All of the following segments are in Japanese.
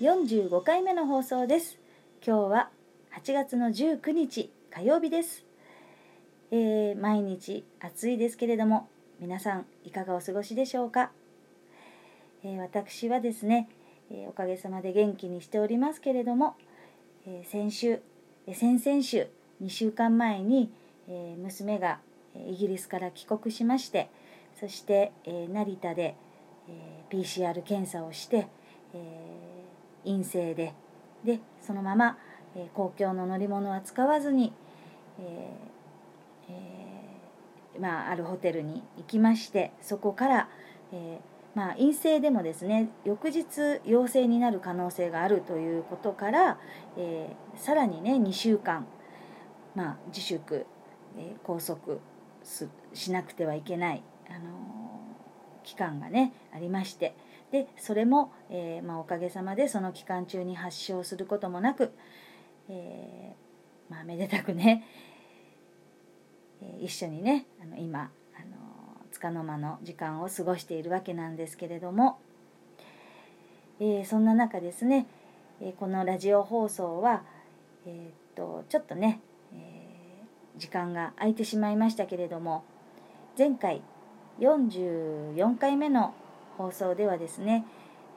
45回目の放送です。今日は8月の19日火曜日です、えー毎日暑いですけれども皆さんいかがお過ごしでしょうか、えー私はですね、えーおかげさまで元気にしておりますけれども、えー先週、えー先々週2週間前に、えー娘がえーイギリスから帰国しましてそして、えー成田で、えー PCR 検査をして、えー陰性ででそのまま、えー公共の乗り物は使わずに、えーえーまあ、あるホテルに行きましてそこから、えまあ、陰性でもですね翌日陽性になる可能性があるということから、えさらにね2週間、まあ、自粛、え拘束すしなくてはいけない、あの期間がねありましてでそれも、えーまあ、おかげさまでその期間中に発症することもなく、えーまあ、めでたくね、えー一緒にねあの今、あのー束の間の時間を過ごしているわけなんですけれども、えそんな中ですね、えこのラジオ放送は、えっとちょっとね、え時間が空いてしまいましたけれども前回44回目の放送ではですね、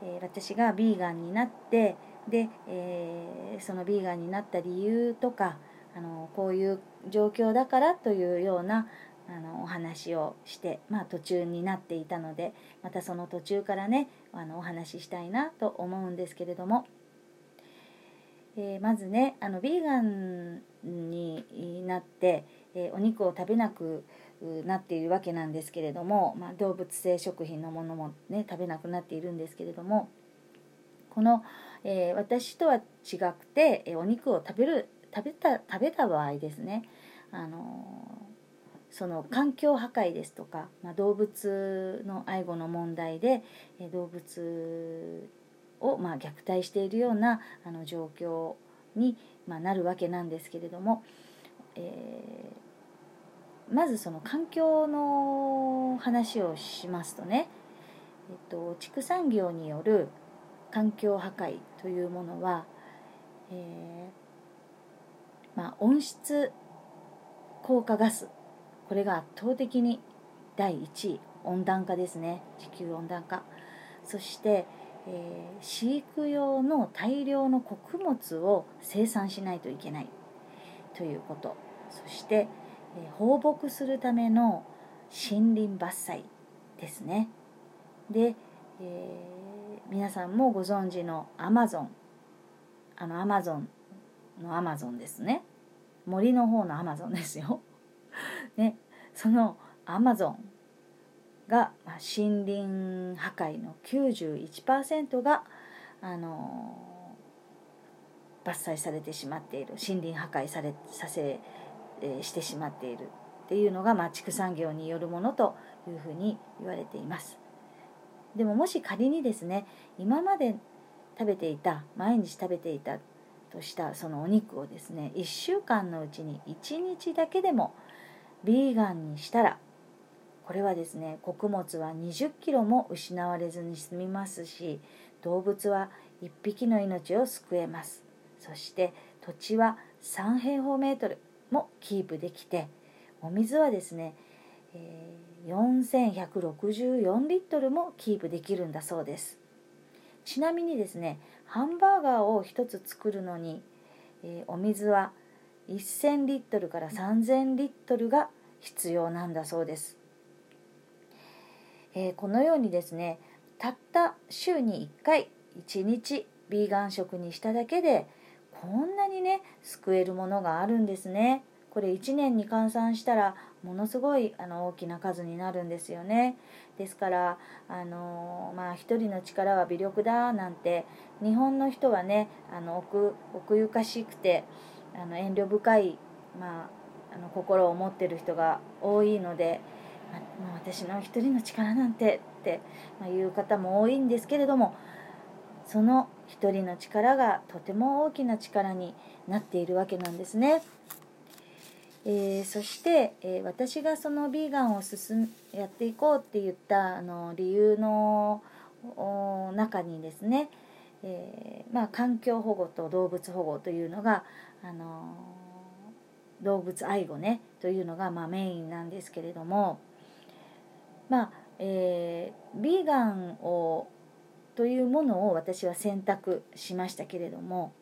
え私がビーガンになってで、えそのビーガンになった理由とかあのこういう状況だからというようなあのお話をして、まあ、途中になっていたのでまたその途中からねあのお話ししたいなと思うんですけれども、えーまずねあのビーガンになって、えーお肉を食べなくなっているわけなんですけれども、まあ、動物性食品のものもね食べなくなっているんですけれどもこの、えー私とは違くて、えお肉を食べる食べた食べた場合ですねあのその環境破壊ですとか、まあ、動物の愛護の問題で、え動物を、まあ、虐待しているようなあの状況に、まあ、なるわけなんですけれども、えーまずその環境の話をしますとね、えっと、畜産業による環境破壊というものは、えーまあ、温室効果ガスこれが圧倒的に第1位温暖化ですね。地球温暖化。そして、えー飼育用の大量の穀物を生産しないといけないということ。そして、放牧するための森林伐採ですね。で、えー皆さんもご存知のアマゾン。あのアマゾンのアマゾンですね。森の方のアマゾンですよ、ね、そのアマゾンがま森林破壊の91%があのー伐採されてしまっている。森林破壊されさせ、してしまっているっていうのが、まあ、畜産業によるものというふうに言われています。でももし仮にですね今まで食べていた毎日食べていたとしたそのお肉をですね1週間のうちに1日だけでもビーガンにしたらこれはですね穀物は20キロも失われずに済みますし動物は1匹の命を救えます。そして土地は3平方メートル。もキープできてお水はですね、え4164リットルもキープできるんだそうです。ちなみにですねハンバーガーを1つ作るのに、えお水は1000リットルから3000リットルが必要なんだそうです。えこのようにですねたった週に1回1日ビーガン食にしただけでこんなにね救えるものがあるんですね。これ1年に換算したらものすごいあの大きな数になるんですよね。ですからあのまあ一人の力は微力だなんて日本の人はねあの奥奥ゆかしくてあの遠慮深い、まあ、あの心を持ってる人が多いのでままあ私の一人の力なんてって、まあ、いう方も多いんですけれどもその一人の力がとても大きな力になっているわけなんですね。えーそして、えー私がそのビーガンを進やっていこうって言ったあの理由の中にですね、えー、まあ、環境保護と動物保護というのが、あの動物愛護ねというのが、まあ、メインなんですけれどもまあ、えー、ビーガンをというものを私は選択しましたけれども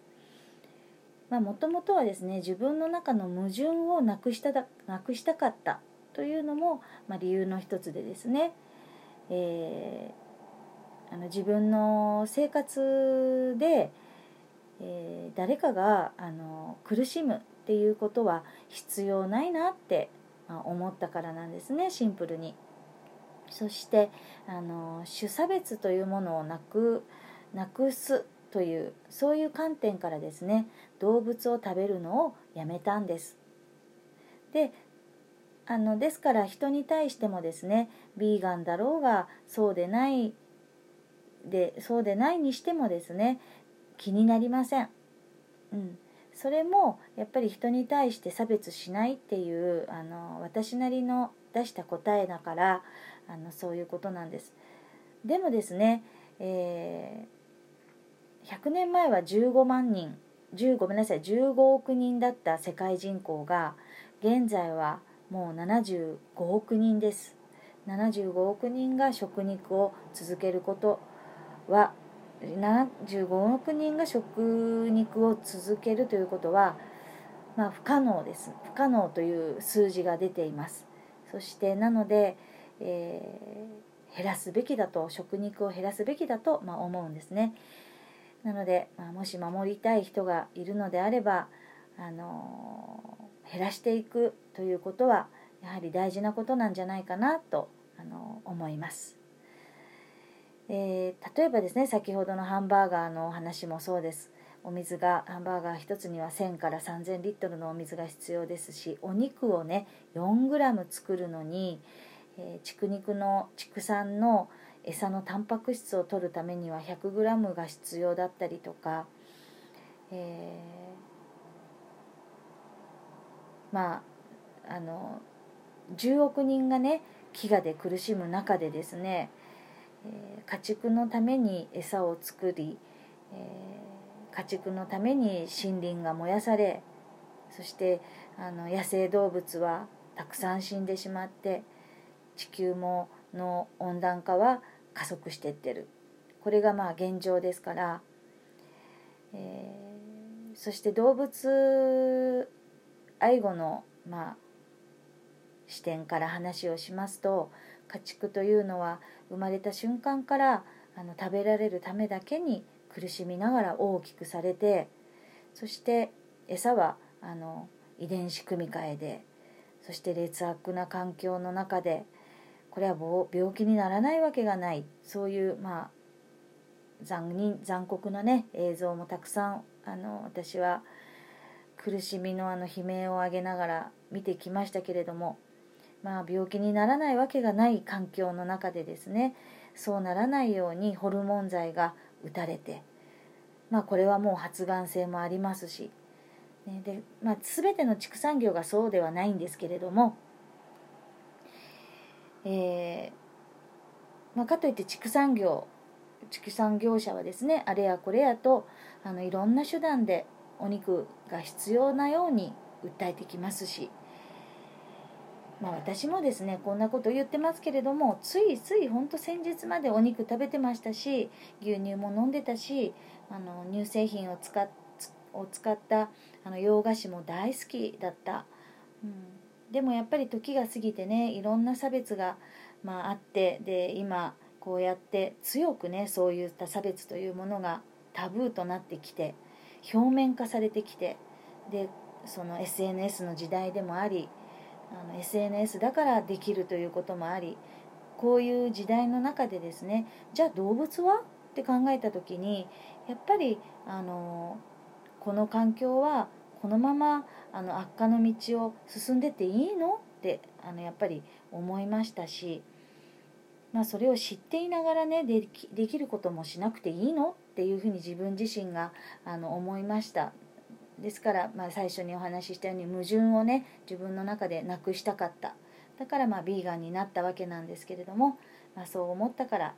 もともとはですね自分の中の矛盾をなくしただなくしたかったというのも、まあ、理由の一つでですね、えー、あの自分の生活で、えー、誰かがあの苦しむっていうことは必要ないなって、まあ、思ったからなんですねシンプルに。そしてあの種差別というものをなくなくすというそういう観点からですね動物を食べるのをやめたんです。であのですから人に対してもですねビーガンだろうがそうでないでそうでないにしてもですね気になりません。うん、それもやっぱり人に対して差別しないっていうあの私なりの出した答えだからあのそういうことなんです。でもですね、えー、100年前は15万人10ごめんなさい15億人だった世界人口が現在はもう75億人です。75億人が食肉を続けることは75億人が食肉を続けるということは、まあ、不可能です。不可能という数字が出ています。そしてなので、えー、減らすべきだと食肉を減らすべきだと、まあ、思うんですねなので、まあ、もし守りたい人がいるのであれば、あのー、減らしていくということはやはり大事なことなんじゃないかなと、あのー、思います。えー、例えばですね先ほどのハンバーガーの話もそうですお水がハンバーガー1つには1000から3000リットルのお水が必要ですしお肉をね 4g 作るのに、えー、畜肉の畜産の餌のタンパク質を取るためには 100g が必要だったりとか、えー、まああの10億人がね飢餓で苦しむ中でですねえー、家畜のために餌を作り、えー、家畜のために森林が燃やされそしてあの野生動物はたくさん死んでしまって地球もの温暖化は加速していってる。これがまあ現状ですから、えー、そして動物愛護のまあ視点から話をしますと家畜というのは生まれた瞬間からあの食べられるためだけに苦しみながら大きくされてそして餌はあの遺伝子組み換えでそして劣悪な環境の中でこれは病気にならないわけがない。そういうまあ残忍残酷なね映像もたくさんあの私は苦しみのあの悲鳴を上げながら見てきましたけれどもまあ、病気にならないわけがない環境の中でですねそうならないようにホルモン剤が打たれて、まあ、これはもう発がん性もありますし、ねでまあ、全ての畜産業がそうではないんですけれども、えーまあ、かといって畜産業畜産業者はですねあれやこれやとあのいろんな手段でお肉が必要なように訴えてきますしまあ、私もですねこんなこと言ってますけれどもついついほんと先日までお肉食べてましたし牛乳も飲んでたしあの乳製品を使っを使ったあの洋菓子も大好きだった、うん、でもやっぱり時が過ぎてねいろんな差別が、まあ、あってで今こうやって強くねそういった差別というものがタブーとなってきて表面化されてきてでその SNS の時代でもありあの SNS だからできるということもありこういう時代の中でですねじゃあ動物は？って考えた時にやっぱりあのこの環境はこのままあの悪化の道を進んでっていいの？ってあのやっぱり思いましたし、まあ、それを知っていながらねできできることもしなくていいの？っていうふうに自分自身があの思いました。ですから、まあ、最初にお話ししたように矛盾をね自分の中でなくしたかった。だからまあビーガンになったわけなんですけれども、まあ、そう思ったから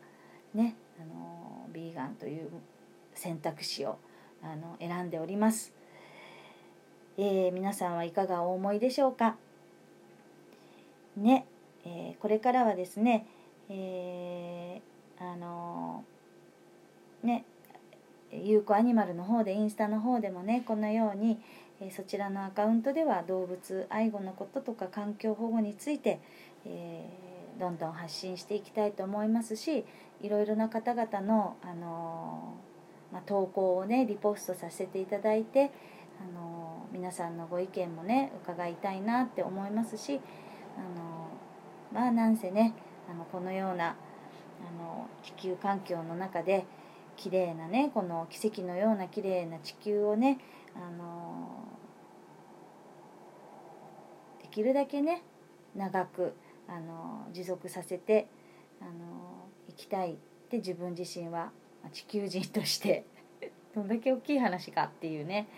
ねあのビーガンという選択肢をあの選んでおります、えー、皆さんはいかがお思いでしょうか？ね、えー、これからはですね、えー、あのねゆうこアニマルの方でインスタの方でもねこのように、えそちらのアカウントでは動物愛護のこととか環境保護について、えー、どんどん発信していきたいと思いますしいろいろな方々の、あのまあ、投稿をねリポストさせていただいて、あの皆さんのご意見もね伺いたいなって思いますし、あのまあなんせねあのこのようなあの地球環境の中で綺麗なねこの奇跡のような綺麗な地球をねあのできるだけね長くあの持続させてあの生きたいって自分自身は地球人として どんだけ大きい話かっていうね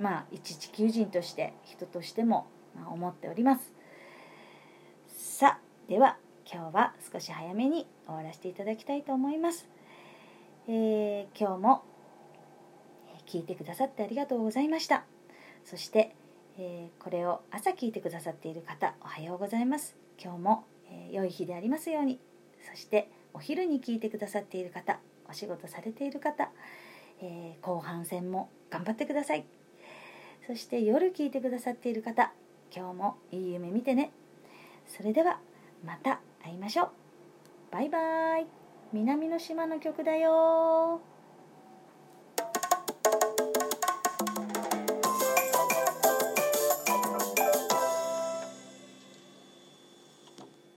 まあ一地球人として人としても、ま思っております。さあでは今日は少し早めに終わらせていただきたいと思います、えー、今日も聞いてくださってありがとうございました。そして、えー、これを朝聞いてくださっている方おはようございます。今日も、えー、良い日でありますように。そしてお昼に聞いてくださっている方お仕事されている方、えー、後半戦も頑張ってください。そして夜聞いてくださっている方今日もいい夢見てね。それではまた会いましょう。バイバーイ。南の島の曲だよ